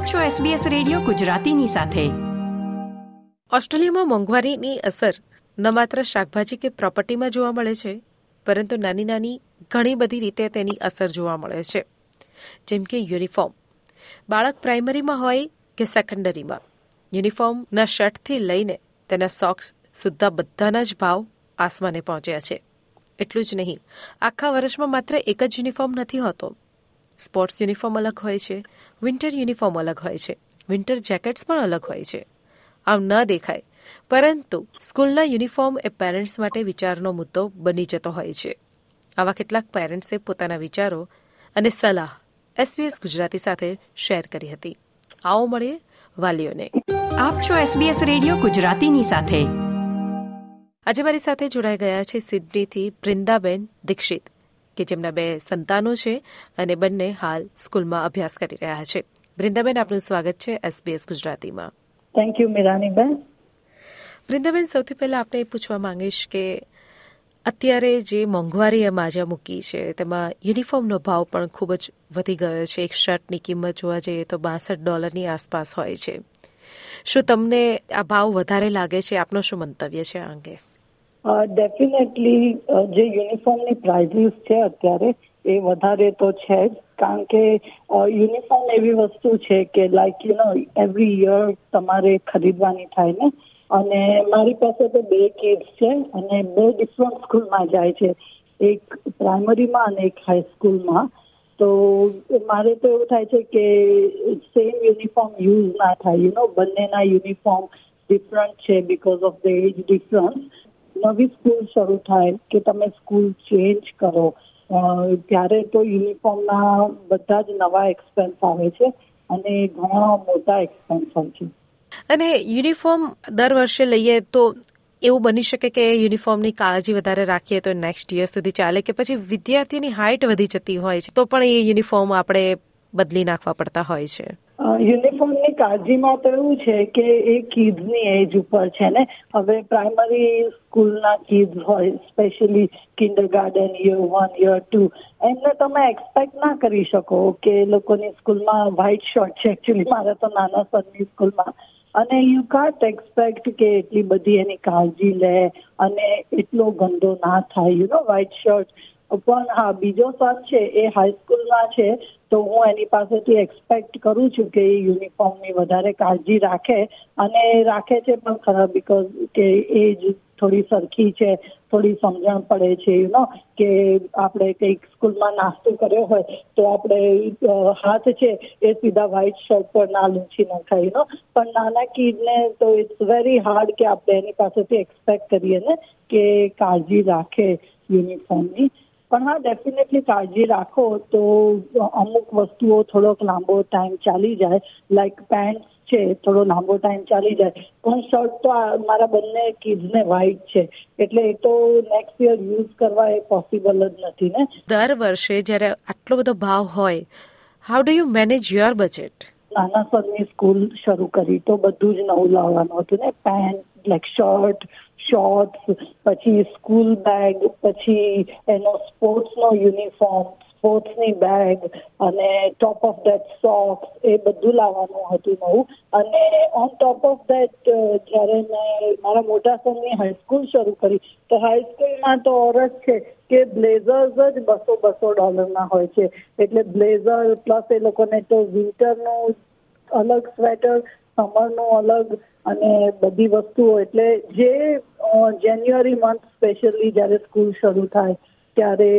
આપ છો SBS radio ગુજરાતીની સાથે. ઓસ્ટ્રેલિયામાં મોંઘવારીની અસર ન માત્ર શાકભાજી કે પ્રોપર્ટીમાં જોવા મળે છે, પરંતુ નાની નાની ઘણી બધી રીતે તેની અસર જોવા મળે છે. જેમ કે યુનિફોર્મ. બાળક પ્રાઇમરીમાં હોય કે સેકન્ડરીમાં. યુનિફોર્મના શર્ટથી લઈને તેના સોક્સ સુદ્ધા બધાના જ ભાવ આસમાને પહોંચ્યા છે. એટલું જ નહીં, આખા વર્ષમાં માત્ર એક જ યુનિફોર્મ નથી હોતો. સ્પોર્ટ્સ યુનિફોર્મ અલગ હોય છે વિન્ટર યુનિફોર્મ અલગ હોય છે વિન્ટર જેકેટ્સ પણ અલગ હોય છે. આમ ન દેખાય પરંતુ સ્કૂલના યુનિફોર્મ એ પેરેન્ટ્સ માટે વિચારનો મુદ્દો બની જતો હોય છે. આવા કેટલાક પેરેન્ટ્સે પોતાના વિચારો અને સલાહ એસબીએસ ગુજરાતી સાથે શેર કરી હતી. આવો મળીએ વાલીઓને. આપ છો એસબીએસ રેડિયો ગુજરાતીની સાથે. આજે મારી સાથે જોડાઈ ગયા છે સિડનીથી બૃંદાબેન દીક્ષિત. કે જેમના બે સંતાનો છે અને બંને હાલ સ્કૂલમાં અભ્યાસ કરી રહ્યા છે. વૃંદાબેન આપનું સ્વાગત છે એસબીએસ ગુજરાતીમાં. Thank you મીરાનીબેન. વૃંદાબેન સૌથી પહેલા આપણે એ પૂછવા માંગીશ કે અત્યારે જે મોંઘવારી માજા મૂકી છે તેમાં યુનિફોર્મનો ભાવ પણ ખૂબ જ વધી ગયો છે. એક શર્ટની કિંમત જોવા જઈએ તો બાસઠ ડોલરની આસપાસ હોય છે. શું તમને આ ભાવ વધારે લાગે છે? આપનો શું મંતવ્ય છે આ અંગે? ડેફિનેટલી જે યુનિફોર્મની પ્રાઇઝીસ છે અત્યારે એ વધારે તો છે જ. કારણ કે યુનિફોર્મ એવી વસ્તુ છે કે like you know every year તમારે ખરીદવાની થાય ને. અને મારી પાસે તો બે કિડ્સ છે અને બે ડિફરન્ટ સ્કૂલમાં જાય છે. એક પ્રાઇમરીમાં અને એક હાઈસ્કૂલમાં તો મારે તો એવું થાય છે કે સેમ યુનિફોર્મ યુઝ ના થાય. યુ નો બંનેના યુનિફોર્મ ડિફરન્ટ છે because of the age difference નવી સ્કૂલ શરૂ થાય કે તમે સ્કૂલ ચેન્જ કરો ત્યારે તો યુનિફોર્મના બધા જ નવા એક્સપેન્સ આવે છે અને ઘણા મોટા એક્સપેન્સ હોય છે. અને યુનિફોર્મ દર વર્ષે લઈએ તો એવું બની શકે કે યુનિફોર્મની કાળજી વધારે રાખીએ તો નેક્સ્ટ યર સુધી ચાલે કે પછી વિદ્યાર્થીની હાઇટ વધી જતી હોય છે, તો પણ એ યુનિફોર્મ આપણે બદલી નાખવા પડતા હોય છે. યુનિફોર્મની કાળજીમાં તો એવું છે કે એ કિડ્સની એજ ઉપર છે ને? હવે પ્રાઇમરી સ્કૂલના કિડ્સ હોય specially kindergarten year one year two એમને તમે એક્સપેક્ટ ના કરી શકો કે લોકોની સ્કૂલમાં વ્હાઇટ શર્ટ છે એકચ્યુઅલી મારા તો નાના સનની સ્કૂલમાં. અને યુ કાન્ટ એક્સપેક્ટ કે એટલી બધી એની કાળજી લે અને એટલો ગંદો ના થાય યુ નો વ્હાઇટ શર્ટ પણ હા, બીજો સર છે, એ હાઈસ્કૂલમાં છે, તો હું એની પાસેથી એક્સપેક્ટ કરું છું કે એ યુનિફોર્મની વધારે કાળજી રાખે અને રાખે છે પણ ખરા બીકોઝ કે એ જ થોડી સરખી છે, થોડી સમજણ પડે છે યુ નો કે આપણે કંઈક સ્કૂલમાં નાસ્તો કર્યો હોય તો આપણે હાથ છે એ સીધા વ્હાઇટ શર્ટ પર ના લૂંછી નખાય નો પણ નાના કીડને તો ઇટ્સ વેરી હાર્ડ કે આપણે એની પાસેથી એક્સપેક્ટ કરીએ ને કે કાળજી રાખે યુનિફોર્મની પણ હા ડેફિનેટલી કાળજી રાખો તો અમુક વસ્તુઓ થોડોક લાંબો ટાઈમ ચાલી જાય. લાઈક પેન્ટ છે થોડો લાંબો ટાઈમ ચાલી જાય. પણ શર્ટ તો મારા બંને કિડ્સને વ્હાઈટ છે. એટલે એ તો નેક્સ્ટ યર યુઝ કરવા એ પોસિબલ જ નથી ને. દર વર્ષે જ્યારે આટલો બધો ભાવ હોય how do you manage your budget નાના સરની સ્કૂલ શરૂ કરી તો બધું જ નવું લાવવાનું હતું ને. પેન્ટ લાઈક શર્ટ શોર્ટ્સ પછી સ્કૂલ બેગ પછી એનો સ્પોર્ટ્સનો યુનિફોર્મ સ્પોર્ટ્સની બેગ અને ટોપ ઓફ ધેટ સોક્સ એ બધું લાવવાનું હતું નવું. અને ઓન ટોપ ઓફ ધેટ જ્યારે મેં મારા મોટા સનની હાઈસ્કૂલ શરૂ કરી, તો હાઈસ્કૂલમાં તો ઓરસ છે કે બ્લેઝર્સ જ બસો બસો ડોલરના હોય છે. એટલે બ્લેઝર પ્લસ એ લોકોને તો વિન્ટરનું અલગ સ્વેટર સમરનું અલગ અને બધી વસ્તુઓ. એટલે જે જાન્યુઆરી મંથ સ્પેશિયલી જ્યારે સ્કૂલ શરૂ થાય, ત્યારે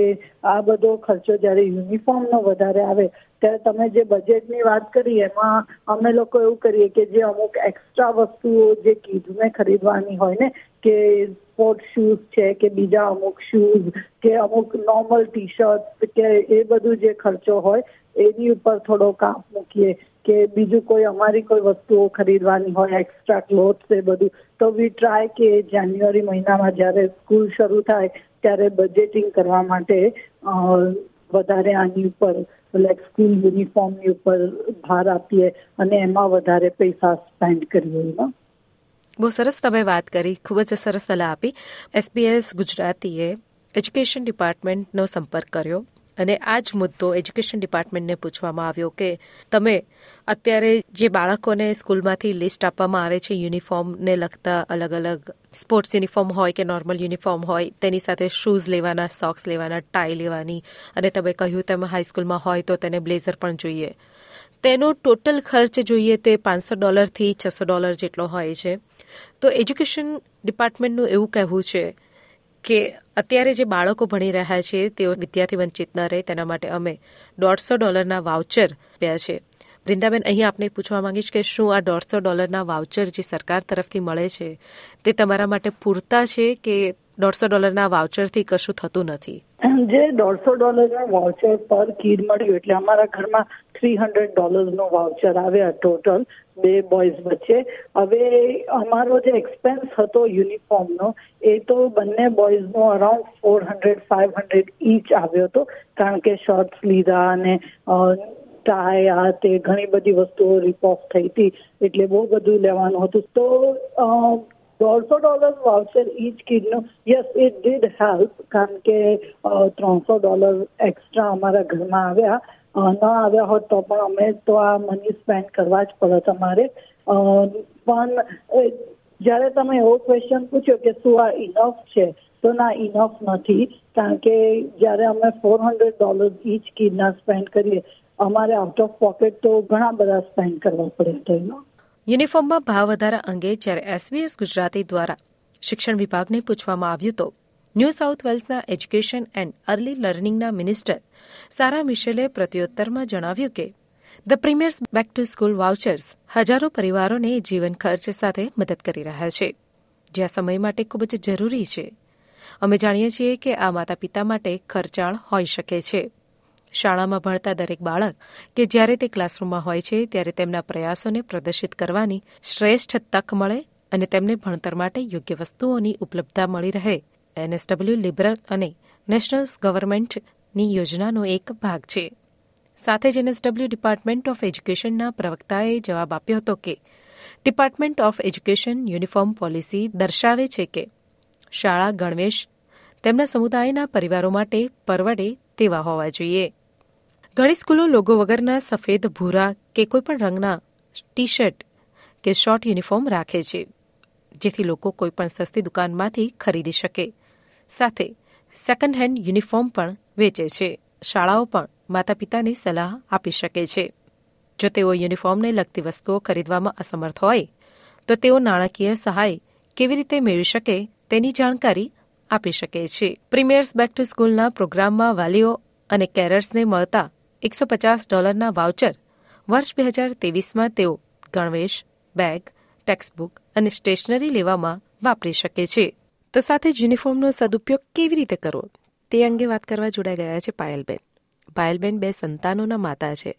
આ બધો ખર્ચો જ્યારે યુનિફોર્મનો વધારે આવે, ત્યારે તમે જે બજેટની વાત કરી, એમાં અમે લોકો એવું કરીએ કે જે અમુક એક્સ્ટ્રા વસ્તુઓ જે કિડ્સને ખરીદવાની હોય ને, કે સ્પોર્ટ શૂઝ છે, કે બીજા અમુક શૂઝ કે અમુક નોર્મલ ટી શર્ટ કે એ બધું જે ખર્ચો હોય, એની ઉપર થોડો કાપ મૂકીએ. કે બીજું કોઈ અમારી કોઈ વસ્તુઓ ખરીદવાની હોય એક્સ્ટ્રા ક્લોથ્સ એ બધું, તો વી ટ્રાય કે જાન્યુઆરી મહિનામાં જ્યારે સ્કૂલ શરૂ થાય, ત્યારે બજેટિંગ કરવા માટે વધારે આની ઉપર લાઈક સ્કૂલ યુનિફોર્મની ઉપર ભાર આપીએ અને એમાં વધારે પૈસા સ્પેન્ડ કરીએ બહુ સરસ તમે વાત કરી, ખૂબ જ સરસ સલાહ આપી. એસબીએસ ગુજરાતીએ એજ્યુકેશન ડિપાર્ટમેન્ટનો સંપર્ક કર્યો. અને આ જ મુદ્દો એજ્યુકેશન ડિપાર્ટમેન્ટને પૂછવામાં આવ્યો કે તમે અત્યારે જે બાળકોને સ્કૂલમાંથી લિસ્ટ આપવામાં આવે છે યુનિફોર્મને લગતા અલગ અલગ સ્પોર્ટ્સ યુનિફોર્મ હોય કે નોર્મલ યુનિફોર્મ હોય, તેની સાથે શૂઝ લેવાના, સોક્સ લેવાના, ટાઈ લેવાની, અને તમે કહ્યું તેમ હાઈસ્કૂલમાં હોય તો તેને બ્લેઝર પણ જોઈએ. તેનો ટોટલ ખર્ચ જોઈએ તો પાંચસો ડોલરથી છસો ડોલર જેટલો હોય છે. તો એજ્યુકેશન ડિપાર્ટમેન્ટનું એવું કહેવું છે કે અત્યારે જે બાળકો ભણી રહ્યા છે, તેઓ વિદ્યાર્થી વંચિત ન રહે, તેના માટે અમે દોઢસો ડોલરના વાઉચર આપ્યા છે. વૃંદાબેન, અહીં આપને પૂછવા માંગીશ કે શું આ દોઢસો ડોલરના વાઉચર જે સરકાર તરફથી મળે છે, તે તમારા માટે પૂરતા છે કે દોઢસો ડોલરના વાઉચરથી કશું થતું નથી? જે દોઢસો ડોલરનું વાઉચર પર કીડ મળ્યું એટલે અમારા ઘરમાં થ્રી હંડ્રેડ ડોલરનો વાઉચર આવ્યા ટોટલ બે બોયઝ વચ્ચે. હવે અમારો જે એક્સપેન્સ હતો યુનિફોર્મનો એ તો બંને બોયઝનો around four hundred five hundred each આવ્યો હતો. કારણ કે શર્ટ્સ લીધા અને ટાય આ તે ઘણી બધી વસ્તુઓ રિપોફ થઈ હતી એટલે બહુ બધું લેવાનું હતું. તો દોઢસો ડોલર વાઉચર ઈચ કિડનો. યસ ઇટ ડીડ હેલ્પ કારણ કે ત્રણસો ડોલર એક્સ્ટ્રા અમારા ઘરમાં આવ્યા. ન આવ્યા હોત તો પણ અમે તો આ મની સ્પેન્ડ કરવા જ પડે તમારે પણ જ્યારે તમે એવો ક્વેશ્ચન પૂછ્યો કે શું આ ઇનફ છે, તો ના ઇનફ નથી. કારણ કે જ્યારે અમે ફોર હંડ્રેડ ડોલર ઈચ કિડના સ્પેન્ડ કરીએ, અમારે આઉટ ઓફ પોકેટ તો ઘણા બધા સ્પેન્ડ કરવા પડે, તો એનો યુનિફોર્મમાં ભાવ વધારા અંગે જ્યારે એસવીએસ ગુજરાતી દ્વારા શિક્ષણ વિભાગને પૂછવામાં આવ્યું તો ન્યૂ સાઉથ વેલ્સના એજ્યુકેશન એન્ડ અર્લી લર્નિંગના મિનિસ્ટર સારા મિશેલે પ્રત્યુત્તરમાં જણાવ્યું કે, the premier's back to school vouchers હજારો પરિવારોને જીવન ખર્ચ સાથે મદદ કરી રહ્યા છે, જે આ સમય માટે ખૂબ જ જરૂરી છે. અમે જાણીએ છીએ કે આ માતા પિતા માટે ખર્ચાળ હોઈ શકે છે. શાળામાં ભણતા દરેક બાળક કે જ્યારે તે ક્લાસરૂમમાં હોય છે, ત્યારે તેમના પ્રયાસોને પ્રદર્શિત કરવાની શ્રેષ્ઠ તક મળે અને તેમને ભણતર માટે યોગ્ય વસ્તુઓની ઉપલબ્ધતા મળી રહે. એનએસડબલ્યુ લિબરલ અને નેશનલ ગવર્મેન્ટની યોજનાનો એક ભાગ છે. સાથે જ એનએસડબલ્યુ ડિપાર્ટમેન્ટ ઓફ એજ્યુકેશનના પ્રવક્તાએ જવાબ આપ્યો હતો કે, department of education uniform policy દર્શાવે છે કે શાળા ગણવેશ તેમના સમુદાયના પરિવારો માટે પરવડે તેવા હોવા જોઈએ. ઘણી સ્કૂલો લોગો વગરના સફેદ, ભૂરા કે કોઈપણ રંગના ટી શર્ટ કે શોર્ટ યુનિફોર્મ રાખે છે, જેથી લોકો કોઈપણ સસ્તી દુકાનમાંથી ખરીદી શકે. સાથે સેકન્ડ હેન્ડ યુનિફોર્મ પણ વેચે છે. શાળાઓ પણ માતા પિતાની સલાહ આપી શકે છે. જો તેઓ યુનિફોર્મને લગતી વસ્તુઓ ખરીદવામાં અસમર્થ હોય, તો તેઓ નાણાકીય સહાય કેવી રીતે મેળવી શકે તેની જાણકારી આપી શકે છે. પ્રીમિયર્સ બેક ટુ સ્કૂલના પ્રોગ્રામમાં વાલીઓ અને કેરર્સને મળતા એકસો પચાસ ડોલરના વાઉચર વર્ષ બે હજાર તેવીસમાં તેઓ ગણવેશ, બેગ, ટેક્સ્ટબુક અને સ્ટેશનરી લેવામાં વાપરી શકે છે. તો સાથે જ યુનિફોર્મનો સદુપયોગ કેવી રીતે કરવો? તે અંગે વાત કરવા જોડાઈ ગયા છે પાયલબેન. પાયલબેન બે સંતાનોના માતા છે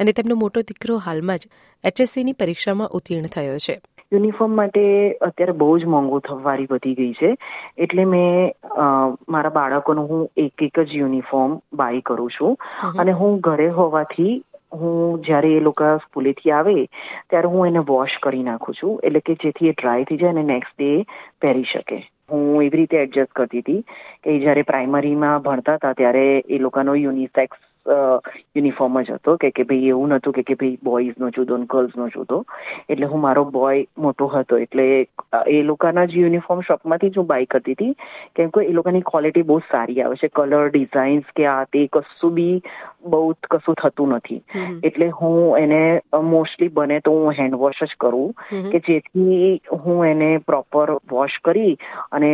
અને તેમનો મોટો દીકરો હાલમાં જ એચએસસીની પરીક્ષામાં ઉત્તીર્ણ થયો છે. યુનિફોર્મ માટે અત્યારે બહુ જ મોંઘુ થવારી વધી ગઈ છે. એટલે મેં મારા બાળકોનું હું એક એક જ યુનિફોર્મ બાય કરું છું. અને હું ઘરે હોવાથી હું જ્યારે એ લોકો સ્કૂલેથી આવે ત્યારે હું એને વોશ કરી નાખું છું. એટલે કે જેથી એ ડ્રાય થઈ જાય અને નેક્સ્ટ ડે પહેરી શકે. હું એવી રીતે એડજસ્ટ કરતી હતી કે જ્યારે પ્રાઇમરીમાં ભણતા હતા ત્યારે એ લોકોનો યુનિસેક્સ યુનિફોર્મ જ હતો કે કે ભાઈ એવું નહોતું કે કે ભાઈ બોયઝનો જુદો ને ગર્લ્સનો જુદો. એટલે હું મારો બોય મોટો હતો. એટલે એ લોકોના જ યુનિફોર્મ શોપમાંથી જ હું બાય કરતી હતી. કેમ કે એ લોકોની ક્વોલિટી બહુ સારી આવે છે. કલર ડિઝાઇન્સ કે આ તે કશું બી બહુ કશું થતું નથી. એટલે હું એને મોસ્ટલી બને તો હું હેન્ડ વોશ જ કરું. કે જેથી હું એને પ્રોપર વોશ કરી અને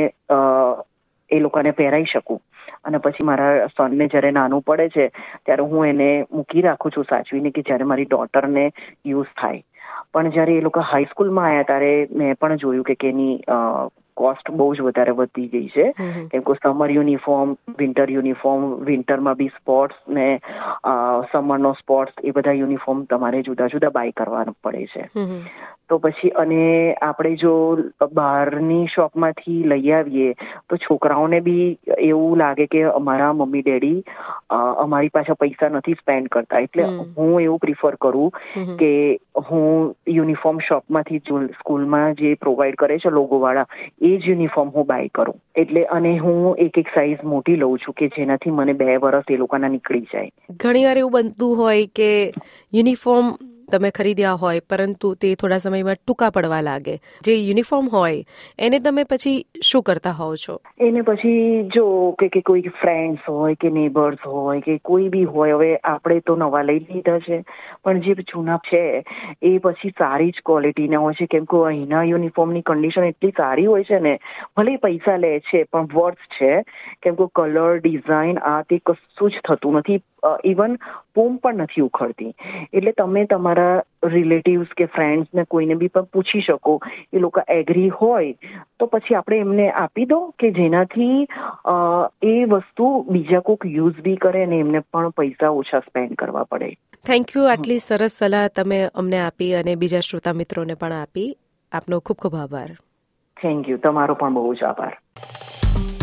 એ લોકોને પહેરાઈ શકું. અને પછી મારા સનને જ્યારે નાનું પડે છે ત્યારે હું એને મૂકી રાખું છું સાચવીને કે જ્યારે મારી ડોટરને યુઝ થાય. પણ જ્યારે એ લોકો હાઈસ્કૂલમાં આવ્યા ત્યારે મેં પણ જોયું કે એની કોસ્ટ બહુ જ વધારે વધી ગઈ છે. કેમ કે સમર યુનિફોર્મ વિન્ટર યુનિફોર્મ વિન્ટરમાં બી સ્પોર્ટ્સ ને સમરનો સ્પોર્ટ્સ એ બધા યુનિફોર્મ તમારે જુદા જુદા બાય કરવાના પડે છે. તો પછી અને આપણે જો બહારની શોપમાંથી લઈ આવીએ તો છોકરાઓને બી એવું લાગે કે અમારા મમ્મી ડેડી અમારી પાસે પૈસા નથી સ્પેન્ડ કરતા. એટલે હું એવું પ્રિફર કરું કે હું યુનિફોર્મ શોપમાંથી સ્કૂલમાં જે પ્રોવાઈડ કરે છે લોગોવાળા એ જ યુનિફોર્મ હું બાય કરું. એટલે અને હું એક એક સાઈઝ મોટી લઉં છું કે જેનાથી મને બે વર્ષ એ લોકોના નીકળી જાય. ઘણી વાર એવું બનતું હોય કે યુનિફોર્મ તમે ખરીદ્યા હોય, પરંતુ તે થોડા સમયમાં ટૂંકા પડવા લાગે. જે યુનિફોર્મ હોય, એને તમે પછી શું કરતા હોવ છો? એને પછી જો કે કે કોઈ ફ્રેન્ડ્સ હોય, કે નેબર્સ હોય, કે કોઈ બી હોય, હવે આપણે તો નવા લઈ લીધા છે, પણ જે જૂના છે, એ પછી સારી જ ક્વોલિટીના હોય છે. કેમ કે અહીંના યુનિફોર્મની કન્ડિશન એટલી સારી હોય છે ને, ભલે પૈસા લે છે, પણ વર્થ છે. કેમ કે કલર ડિઝાઇન આ તે કશું જ થતું નથી. ઇવન પોમ પણ નથી ઉખડતી. એટલે તમે તમારા રિલેટિવ્સ કે ફ્રેન્ડ્સને કોઈને બી પણ પૂછી શકો એ લોકો એગ્રી હોય તો પછી આપણે એમને આપી દો કે જેનાથી એ વસ્તુ બીજા કોઈક યુઝ બી કરે અને એમને પણ પૈસા ઓછા સ્પેન્ડ કરવા પડે. થેન્ક યુ આટલી સરસ સલાહ તમે અમને આપી અને બીજા શ્રોતા મિત્રોને પણ આપી. આપનો ખૂબ ખૂબ આભાર. થેન્ક યુ તમારો પણ બહુ જ આભાર.